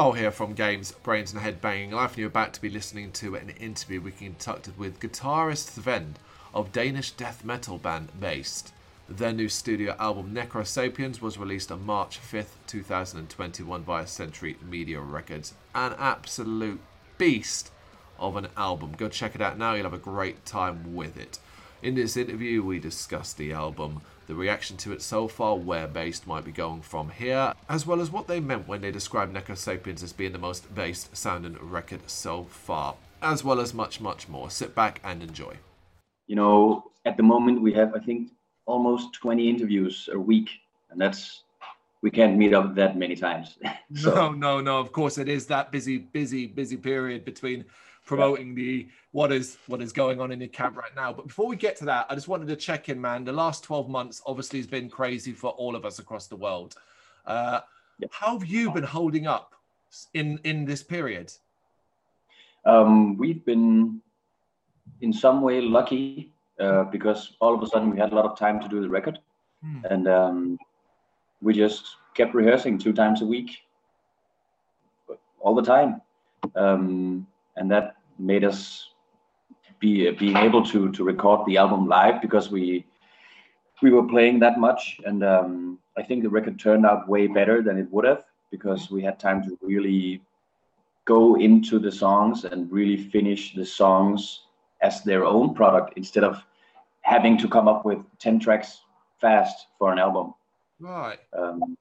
Carl here from Games, Brains and Headbanging Life, and you're about to be listening to an interview we conducted with guitarist Svend of Danish death metal band Baest. Their new studio album Necro Sapiens was released on March 5th, 2021 by Century Media Records. An absolute beast of an album. Go check it out now, you'll have a great time with it. In this interview, we discuss the album, the reaction to it so far, where Baest might be going from here, as well as what they meant when they described Necro Sapiens as being the most Baest sounding record so far, as well as much, much more. Sit back and enjoy. You know, at the moment, we have, I think, almost 20 interviews a week, and that's we can't meet up that many times. so. No, no, no. Of course, it is that busy, busy, busy period between promoting the what is what is going on in your camp right now. But before we get to that, I just wanted to check in, man. The last 12 months obviously has been crazy for all of us across the world. Uh, How have you been holding up in in this period? Um, we've been in some way lucky uh, because all of a sudden we had a lot of time to do the record, hmm. and um, we just kept rehearsing two times a week, all the time, um, and that made us be uh, being able to to record the album live because we we were playing that much, and um, I think the record turned out way better than it would have because we had time to really go into the songs and really finish the songs as their own product instead of having to come up with 10 tracks fast for an album. Right. Um,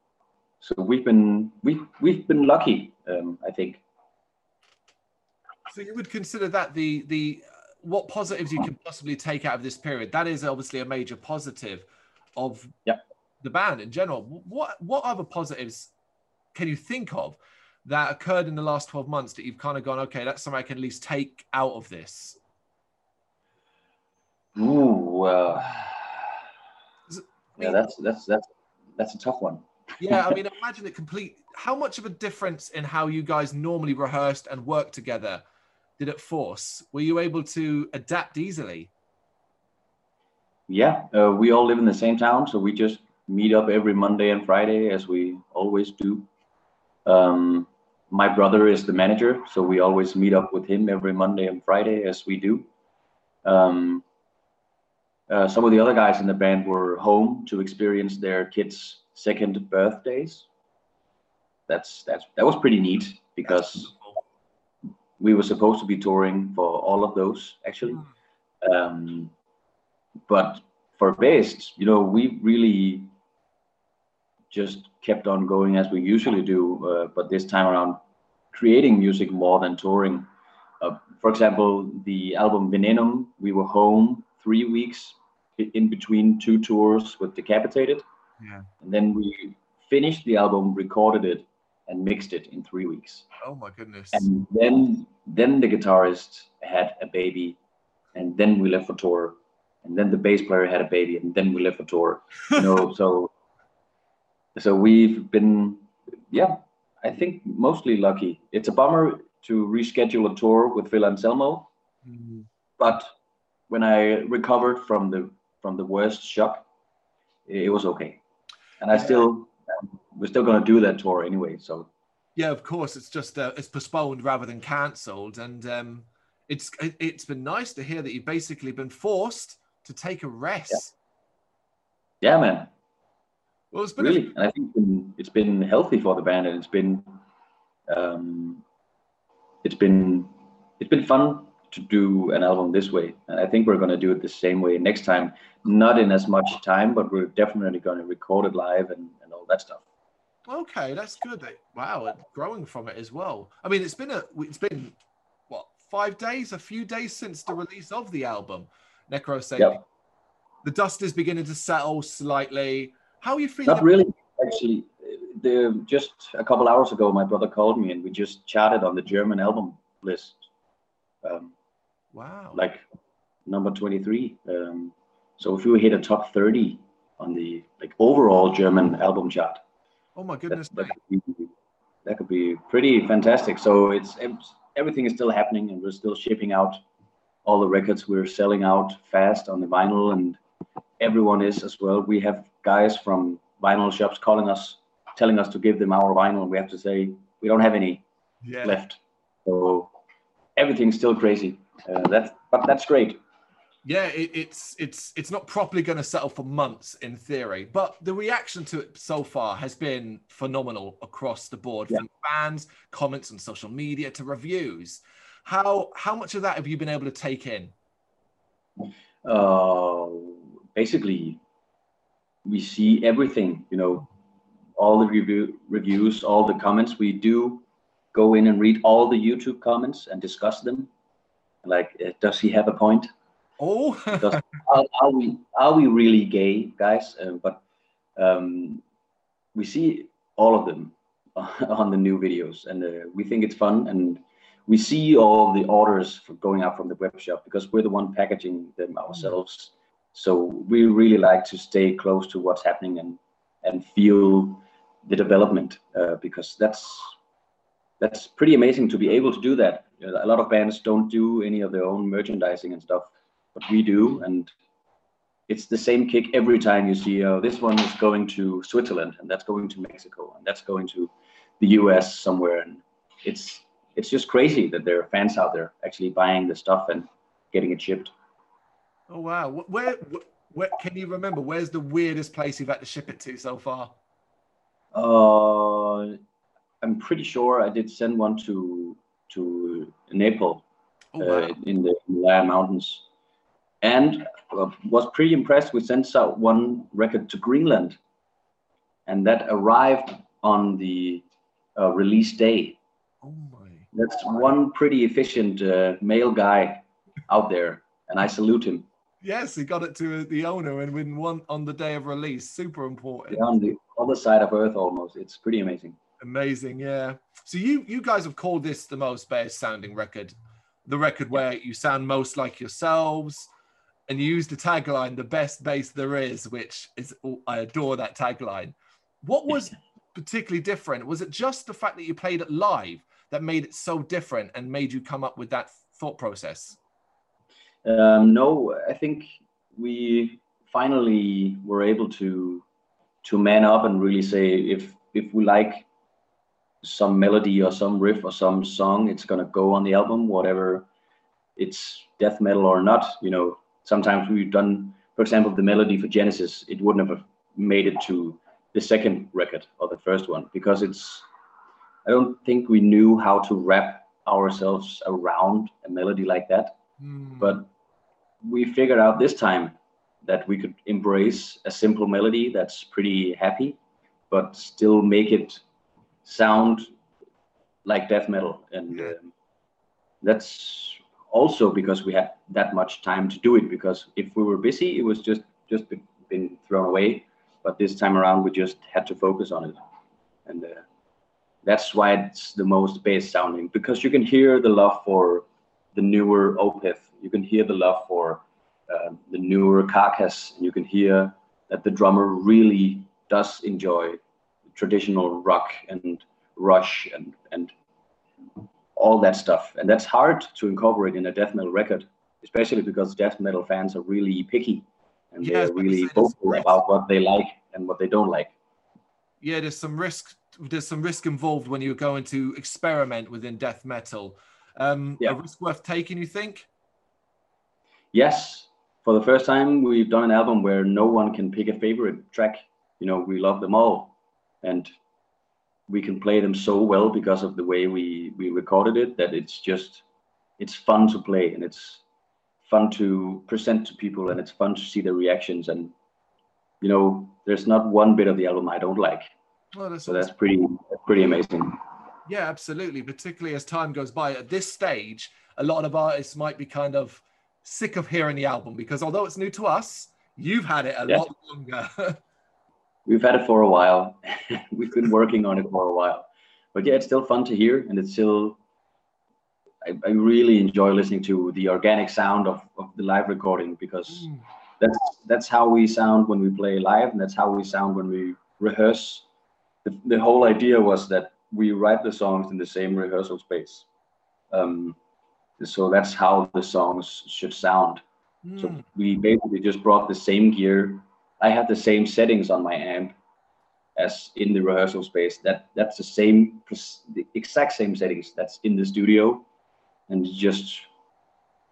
so we've been we've we've been lucky, um, I think. So you would consider that the the what positives you can possibly take out of this period? That is obviously a major positive of the band in general. What what other positives can you think of that occurred in the last 12 months that you've kind of gone, okay, that's something I can at least take out of this? Ooh, uh, yeah, that's that's that's that's a tough one. yeah, I mean, imagine it complete. How much of a difference in how you guys normally rehearsed and worked together did it force? Were you able to adapt easily? Yeah, uh, we all live in the same town, so we just meet up every Monday and Friday as we always do. Um, my brother is the manager, so we always meet up with him every Monday and Friday as we do. Um, uh, some of the other guys in the band were home to experience their kids' second birthdays. That's that's that was pretty neat because we were supposed to be touring for all of those actually. Hmm. Um, but for Baest, you know, we really just kept on going as we usually do, uh, but this time around, creating music more than touring. Uh, for example, the album Venenum, we were home three weeks in between two tours with Decapitated. Yeah. And then we finished the album, recorded it, and mixed it in three weeks. Oh my goodness! And then then the guitarist had a baby, and then we left for tour, and then the bass player had a baby, and then we left for tour. You know, so so we've been yeah, I think mostly lucky. It's a bummer to reschedule a tour with Phil Anselmo, mm-hmm. but when I recovered from the from the worst shock, it was okay. And I still, we're still going to do that tour anyway. So. Yeah, of course. It's just uh, it's postponed rather than cancelled, and um, it's it, has been nice to hear that you've basically been forced to take a rest. Yeah, yeah man. Well, it's been really, a... and I think it's been, it's been healthy for the band, and it's been, um, it's been, it's been fun to do an album this way. And I think we're going to do it the same way next time. Not in as much time, but we're definitely going to record it live and, and all that stuff. Okay, that's good. Wow, growing from it as well. I mean, it's been a it's been what five days, a few days since the release of the album, Necro Yep. The dust is beginning to settle slightly. How are you feeling? Not really, actually. The, just a couple hours ago, my brother called me and we just chatted on the German album list. Um, Wow. Like number 23. Um, so if you hit a top 30 on the like overall German album chart. Oh my goodness. That, that, could, be, that could be pretty fantastic. So it's, it's everything is still happening and we're still shipping out all the records. We're selling out fast on the vinyl and everyone is as well. We have guys from vinyl shops calling us, telling us to give them our vinyl. And we have to say, we don't have any. yeah. left. So everything's still crazy. Uh, that's but that's great. Yeah, it, it's it's it's not properly going to settle for months in theory, but the reaction to it so far has been phenomenal across the board, yeah. from fans, comments on social media to reviews. How how much of that have you been able to take in? Uh, basically, we see everything. You know, all the review reviews, all the comments. We do go in and read all the YouTube comments and discuss them. Like, uh, does he have a point? Oh, are, are, we are we really gay, guys? Uh, but um, we see all of them on the new videos, and uh, we think it's fun. And we see all the orders for going out from the web shop because we're the one packaging them ourselves. So we really like to stay close to what's happening and and feel the development uh, because that's that's pretty amazing to be able to do that. A lot of bands don't do any of their own merchandising and stuff but we do, and it's the same kick every time you see oh, this one is going to Switzerland, and that's going to Mexico, and that's going to the U.S. somewhere, and it's it's just crazy that there are fans out there actually buying the stuff and getting it shipped. Oh wow! Where, where can you remember? Where's the weirdest place you've had to ship it to so far? Uh, I'm pretty sure I did send one to to Nepal oh, wow. uh, in the Himalaya Mountains and uh, was pretty impressed. We sent out one record to Greenland, and that arrived on the uh, release day. Oh my! That's one pretty efficient uh, male guy out there, and I salute him. Yes, he got it to the owner and win one on the day of release. Super important. Yeah, on the other side of Earth, almost. It's pretty amazing. Amazing, yeah. So you you guys have called this the most Baest sounding record, the record where you sound most like yourselves and you used the tagline "the best Baest there is," which is I adore that tagline. What was particularly different? Was it just the fact that you played it live that made it so different and made you come up with that thought process? Um, no, I think we finally were able to to man up and really say if if we like some melody or some riff or some song, it's gonna go on the album, whatever it's death metal or not. You know, sometimes we've done, for example, the melody for Genesis, it wouldn't have made it to the second record or the first one because it's, I don't think we knew how to wrap ourselves around a melody like that. Mm. But we figured out this time that we could embrace a simple melody that's pretty happy, but still make it sound like death metal. And uh, that's also because we had that much time to do it because if we were busy it was just just been thrown away. But this time around we just had to focus on it. And uh, that's why it's the most Baest sounding because you can hear the love for the newer opeth. You can hear the love for uh, the newer carcass and you can hear that the drummer really does enjoy traditional rock and rush and and all that stuff. And that's hard to incorporate in a death metal record, especially because death metal fans are really picky and yeah, they're really vocal about what they like and what they don't like. Yeah, there's some risk. There's some risk involved when you're going to experiment within death metal. Um, yeah. A risk worth taking, you think? Yes. For the first time, we've done an album where no one can pick a favorite track. You know, we love them all, and we can play them so well because of the way we we recorded it that it's just it's fun to play and it's fun to present to people and it's fun to see the reactions. And you know there's not one bit of the album i don't like. Well, that's so that's pretty pretty amazing. Yeah absolutely. Particularly as time goes by at this stage a lot of artists might be kind of sick of hearing the album because although it's new to us you've had it a yeah. lot longer we've had it for a while. we've been working on it for a while. But yeah, it's still fun to hear, and it's still. I, I really enjoy listening to the organic sound of, of the live recording because mm. that's that's how we sound when we play live, and that's how we sound when we rehearse. The, the whole idea was that we write the songs in the same rehearsal space. Um, so that's how the songs should sound. Mm. So we basically just brought the same gear I had the same settings on my amp as in the rehearsal space. That that's the same, the exact same settings that's in the studio, and just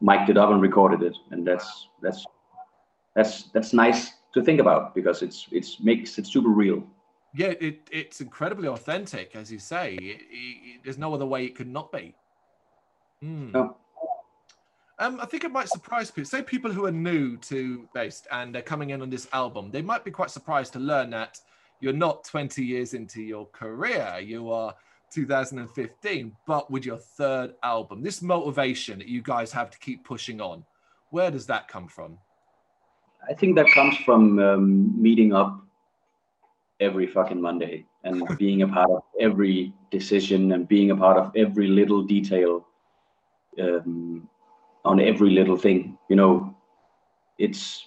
mic'd it up and recorded it, and that's that's that's that's nice to think about because it's it's makes it super real. Yeah, it, it's incredibly authentic, as you say. It, it, there's no other way it could not be. Mm. No. Um, I think it might surprise people. Say people who are new to Baest and they're coming in on this album, they might be quite surprised to learn that you're not 20 years into your career. You are 2015, but with your third album. This motivation that you guys have to keep pushing on, where does that come from? I think that comes from um, meeting up every fucking Monday and being a part of every decision and being a part of every little detail um, on every little thing. You know, it's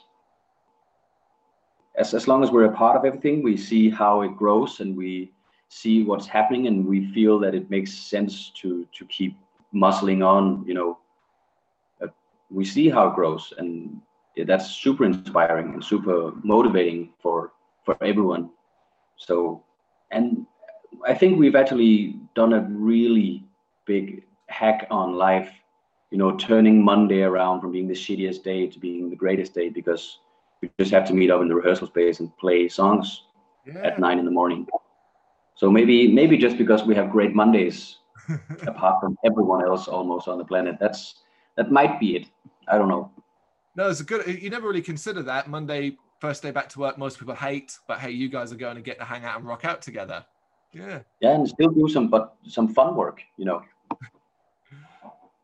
as, as long as we're a part of everything, we see how it grows and we see what's happening and we feel that it makes sense to to keep muscling on. You know, uh, we see how it grows and that's super inspiring and super motivating for for everyone. So, and I think we've actually done a really big hack on life. You know, turning Monday around from being the shittiest day to being the greatest day because we just have to meet up in the rehearsal space and play songs yeah. at nine in the morning. So maybe maybe just because we have great Mondays, apart from everyone else almost on the planet, that's that might be it. I don't know. No, it's a good. You never really consider that Monday, first day back to work. Most people hate, but hey, you guys are going to get to hang out and rock out together. Yeah. Yeah, and still do some but some fun work, you know.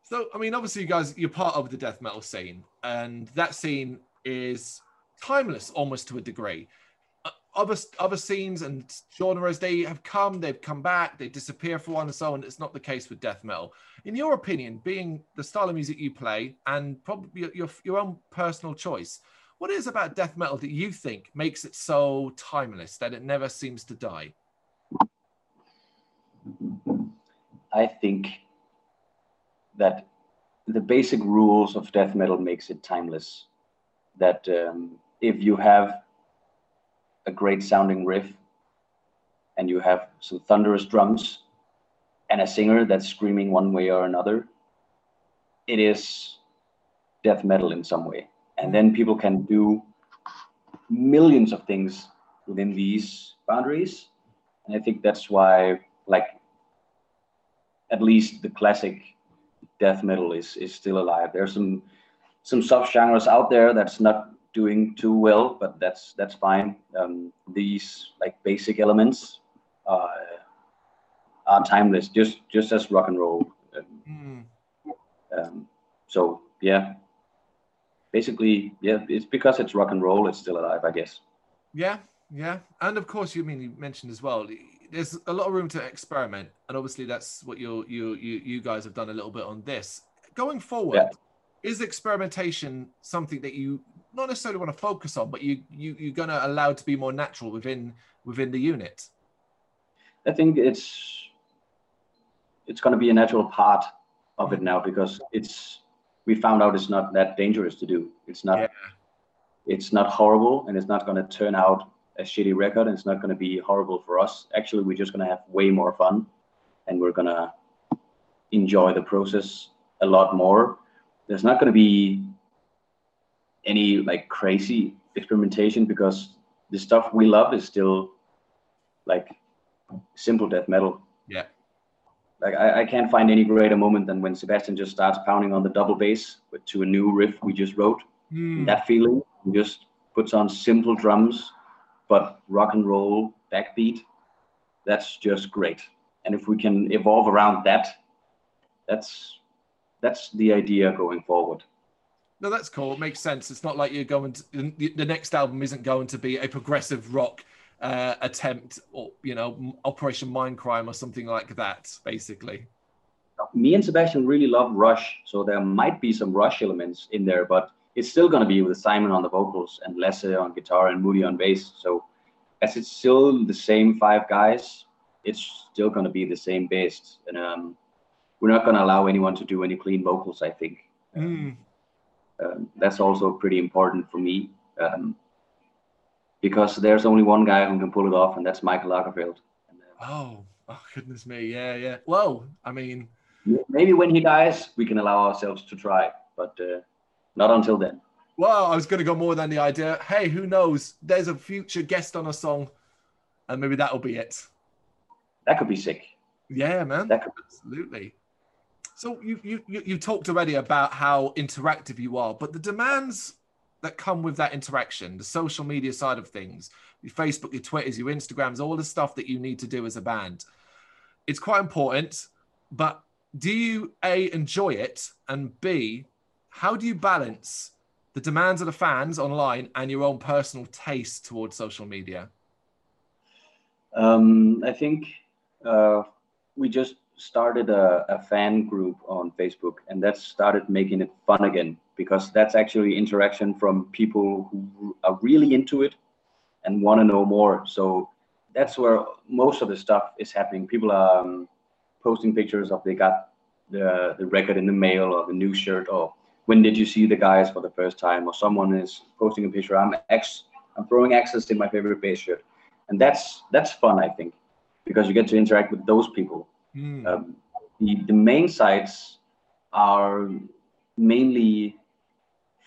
so, I mean, obviously, you guys, you're part of the death metal scene, and that scene is timeless almost to a degree. Uh, other other scenes and genres they have come, they've come back, they disappear for one and so on. It's not the case with death metal. In your opinion, being the style of music you play and probably your your own personal choice, what is about death metal that you think makes it so timeless that it never seems to die? I think that the basic rules of death metal makes it timeless. That um, if you have a great sounding riff and you have some thunderous drums and a singer that's screaming one way or another, it is death metal in some way. And then people can do millions of things within these boundaries. And I think that's why, like, at least the classic death metal is is still alive. There's some some sub genres out there that's not doing too well, but that's that's fine. Um, these like basic elements uh, are timeless, just just as rock and roll. Um, mm. um, so yeah, basically, yeah, it's because it's rock and roll, it's still alive, I guess. Yeah, yeah, and of course, you mean you mentioned as well. There's a lot of room to experiment, and obviously, that's what you you you you guys have done a little bit on this. Going forward, yeah. is experimentation something that you not necessarily want to focus on, but you you you're gonna allow to be more natural within within the unit? I think it's it's gonna be a natural part of it now because it's we found out it's not that dangerous to do. It's not yeah. it's not horrible and it's not gonna turn out a shitty record and it's not gonna be horrible for us. Actually we're just gonna have way more fun and we're gonna enjoy the process a lot more. There's not gonna be any like crazy experimentation because the stuff we love is still like simple death metal. Yeah. Like I, I can't find any greater moment than when Sebastian just starts pounding on the double bass with, to a new riff we just wrote. Mm. That feeling just puts on simple drums, but rock and roll backbeat. That's just great. And if we can evolve around that, that's that's the idea going forward. No, that's cool. It makes sense. It's not like you're going to the next album isn't going to be a progressive rock uh, attempt or you know Operation Mindcrime or something like that. Basically, me and Sebastian really love Rush, so there might be some Rush elements in there, but it's still going to be with Simon on the vocals and Lasse on guitar and Moody on bass. So as it's still the same five guys, it's still going to be the same Baest, and um, we're not going to allow anyone to do any clean vocals. I think. Mm um, that's also pretty important for me. Um, because there's only one guy who can pull it off, and that's Mikael Åkerfeldt. Oh, oh goodness me, yeah, yeah. Well, I mean, maybe when he dies, we can allow ourselves to try, but uh, not until then. Well, I was going to go more than the idea. Hey, who knows? There's a future guest on a song, and maybe that'll be it. That could be sick. Yeah, man. That could be. absolutely. So you, you you you talked already about how interactive you are, but the demands that come with that interaction, the social media side of things, your Facebook, your Twitters, your Instagrams, all the stuff that you need to do as a band, it's quite important. But do you a enjoy it, and b how do you balance the demands of the fans online and your own personal taste towards social media? Um, I think uh, we just started a, a, fan group on Facebook, and that started making it fun again because that's actually interaction from people who are really into it and want to know more. So that's where most of the stuff is happening. People are um, posting pictures of they got the the record in the mail or the new shirt or when did you see the guys for the first time? Or someone is posting a picture i'm x i'm throwing access in my favorite Baest shirt. And that's that's fun i think because you get to interact with those people. Mm. um, the, the main sites are mainly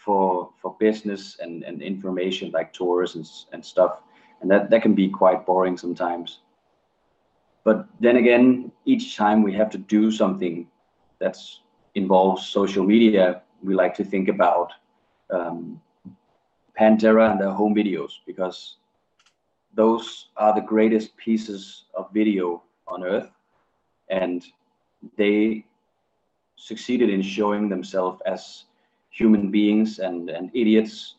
for for business and, and information like tours and, and stuff. And that that can be quite boring sometimes. But then again each time we have to do something that's involves social media we like to think about um, Pantera and their home videos because those are the greatest pieces of video on earth and they succeeded in showing themselves as human beings and, and idiots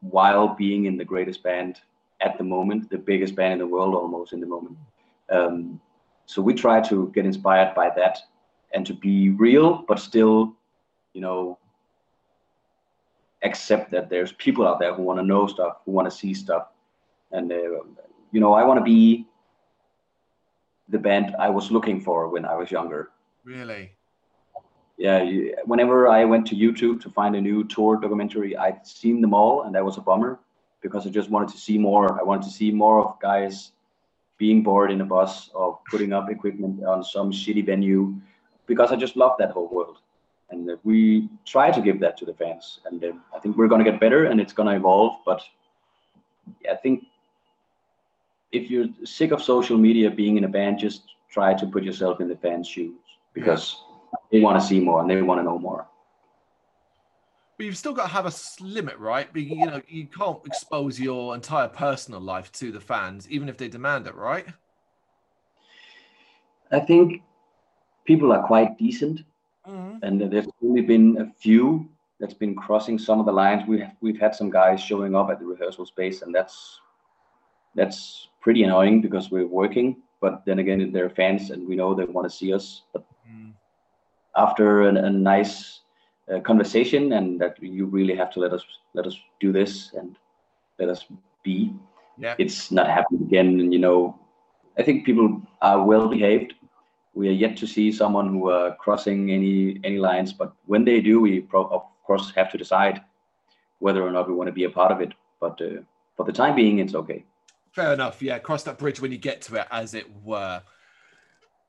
while being in the greatest band at the moment, the biggest band in the world almost in the moment. Um, so we try to get inspired by that and to be real, but still you know, accept that there's people out there who want to know stuff, who want to see stuff, and uh, you know, I want to be the band I was looking for when I was younger. Really? Yeah. Whenever I went to YouTube to find a new tour documentary, I'd seen them all, and that was a bummer because I just wanted to see more. I wanted to see more of guys being bored in a bus or putting up equipment on some shitty venue because I just love that whole world and we try to give that to the fans and uh, i think we're going to get better and it's going to evolve but i think if you're sick of social media being in a band just try to put yourself in the fans shoes because they want to see more and they want to know more. But you've still got to have a limit right? You know you can't expose your entire personal life to the fans even if they demand it right? I think people are quite decent Mm-hmm. And there's only been a few that's been crossing some of the lines. We have, we've had some guys showing up at the rehearsal space, and that's that's pretty annoying because we're working. But then again, they're fans, and we know they want to see us. But mm. after an, a nice uh, conversation, and that you really have to let us let us do this and let us be. Yeah. It's not happening again, and you know, I think people are well behaved we are yet to see someone who are crossing any any lines. But when they do, we pro- of course have to decide whether or not we want to be a part of it. But uh, for the time being, it's okay. Fair enough. Yeah, cross that bridge when you get to it, as it were.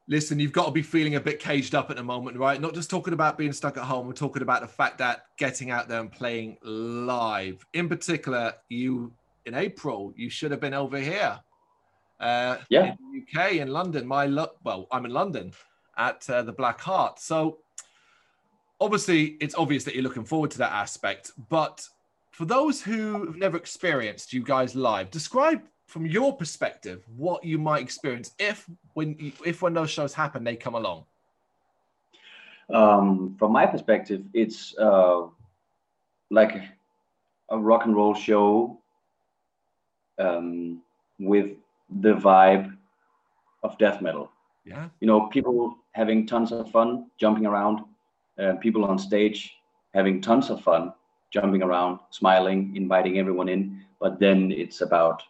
Listen, you've got to be feeling a bit caged up at the moment, right? Not just talking about being stuck at home. We're talking about the fact that getting out there and playing live. In particular, you in April, you should have been over here uh, yeah. in the UK, in London. My lo- well, I'm in London at uh, the Black Heart. So obviously, it's obvious that you're looking forward to that aspect. But for those who have never experienced you guys live, describe from your perspective what you might experience if when if when those shows happen, they come along. Um, from my perspective, it's uh, like a rock and roll show um, with the vibe of death metal. Yeah. You know, people having tons of fun jumping around, uh, people on stage having tons of fun jumping around, smiling, inviting everyone in. But then it's about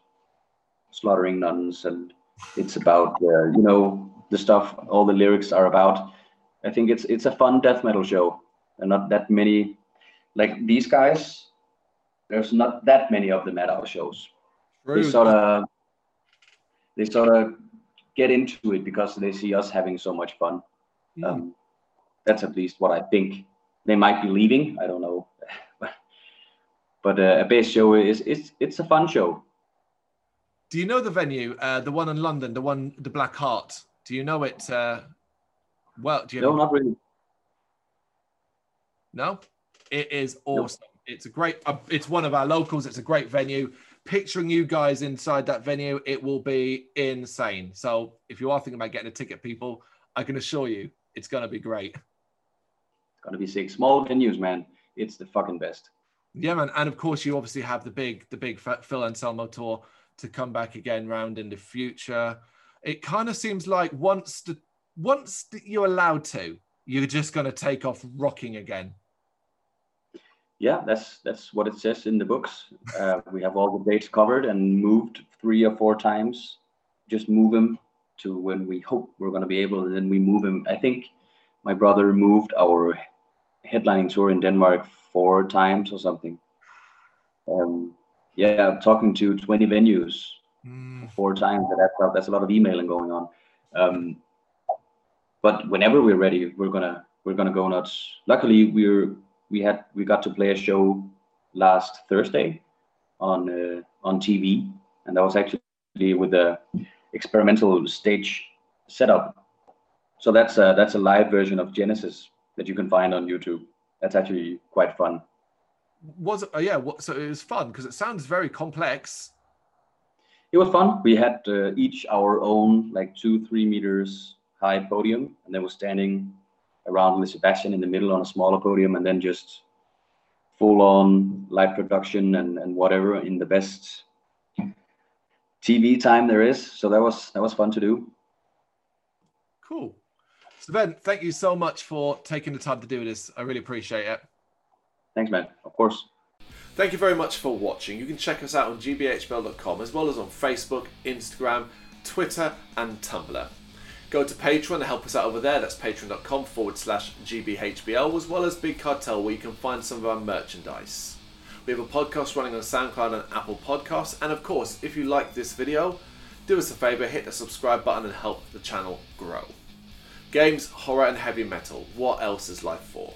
slaughtering nuns and it's about uh, you know the stuff all the lyrics are about. I think it's it's a fun death metal show, and not that many like these guys. There's not that many of them at our shows they sort of they sort of get into it because they see us having so much fun. Mm. Um, that's at least what I think. They might be leaving. I don't know, but uh, a Baest show is it's it's a fun show. Do you know the venue, uh, the one in London, the one, the Black Heart? Do you know it? Uh, well, do you? Know? No, not really. No, it is awesome. It's a great. Uh, it's one of our locals. It's a great venue. Picturing you guys inside that venue, it will be insane. So if you are thinking about getting a ticket, people, I can assure you, it's gonna be great. It's gonna be sick. Small venues, man. It's the fucking best. Yeah, man. And of course, you obviously have the big, the big Phil Anselmo tour to come back again round in the future. It kind of seems like once the, once you're allowed to, you're just going to take off rocking again. Yeah, that's that's what it says in the books. Uh, we have all the dates covered and moved three or four times. Just move them to when we hope we're going to be able, and then we move them. I think my brother moved our headlining tour in Denmark four times or something. Um, yeah, talking to 20 venues mm. four times. That's that's a lot of emailing going on. Um, but whenever we're ready, we're gonna we're gonna go nuts. Luckily, we're we had we got to play a show last Thursday on uh, on TV, and that was actually with a experimental stage setup. So that's a, that's a live version of Genesis that you can find on YouTube. That's actually quite fun was uh, yeah what, so it was fun because it sounds very complex it was fun we had uh, each our own like two three meters high podium and then we're standing around with sebastian in the middle on a smaller podium and then just full on live production and, and whatever in the best tv time there is so that was that was fun to do cool so ben thank you so much for taking the time to do this i really appreciate it Thanks, man. Of course. Thank you very much for watching. You can check us out on gbhbl.com as well as on Facebook, Instagram, Twitter, and Tumblr. Go to Patreon to help us out over there. That's patreon.com forward slash GBHBL, as well as Big Cartel, where you can find some of our merchandise. We have a podcast running on SoundCloud and Apple Podcasts. And of course, if you like this video, do us a favour, hit the subscribe button and help the channel grow. Games, horror, and heavy metal. What else is life for?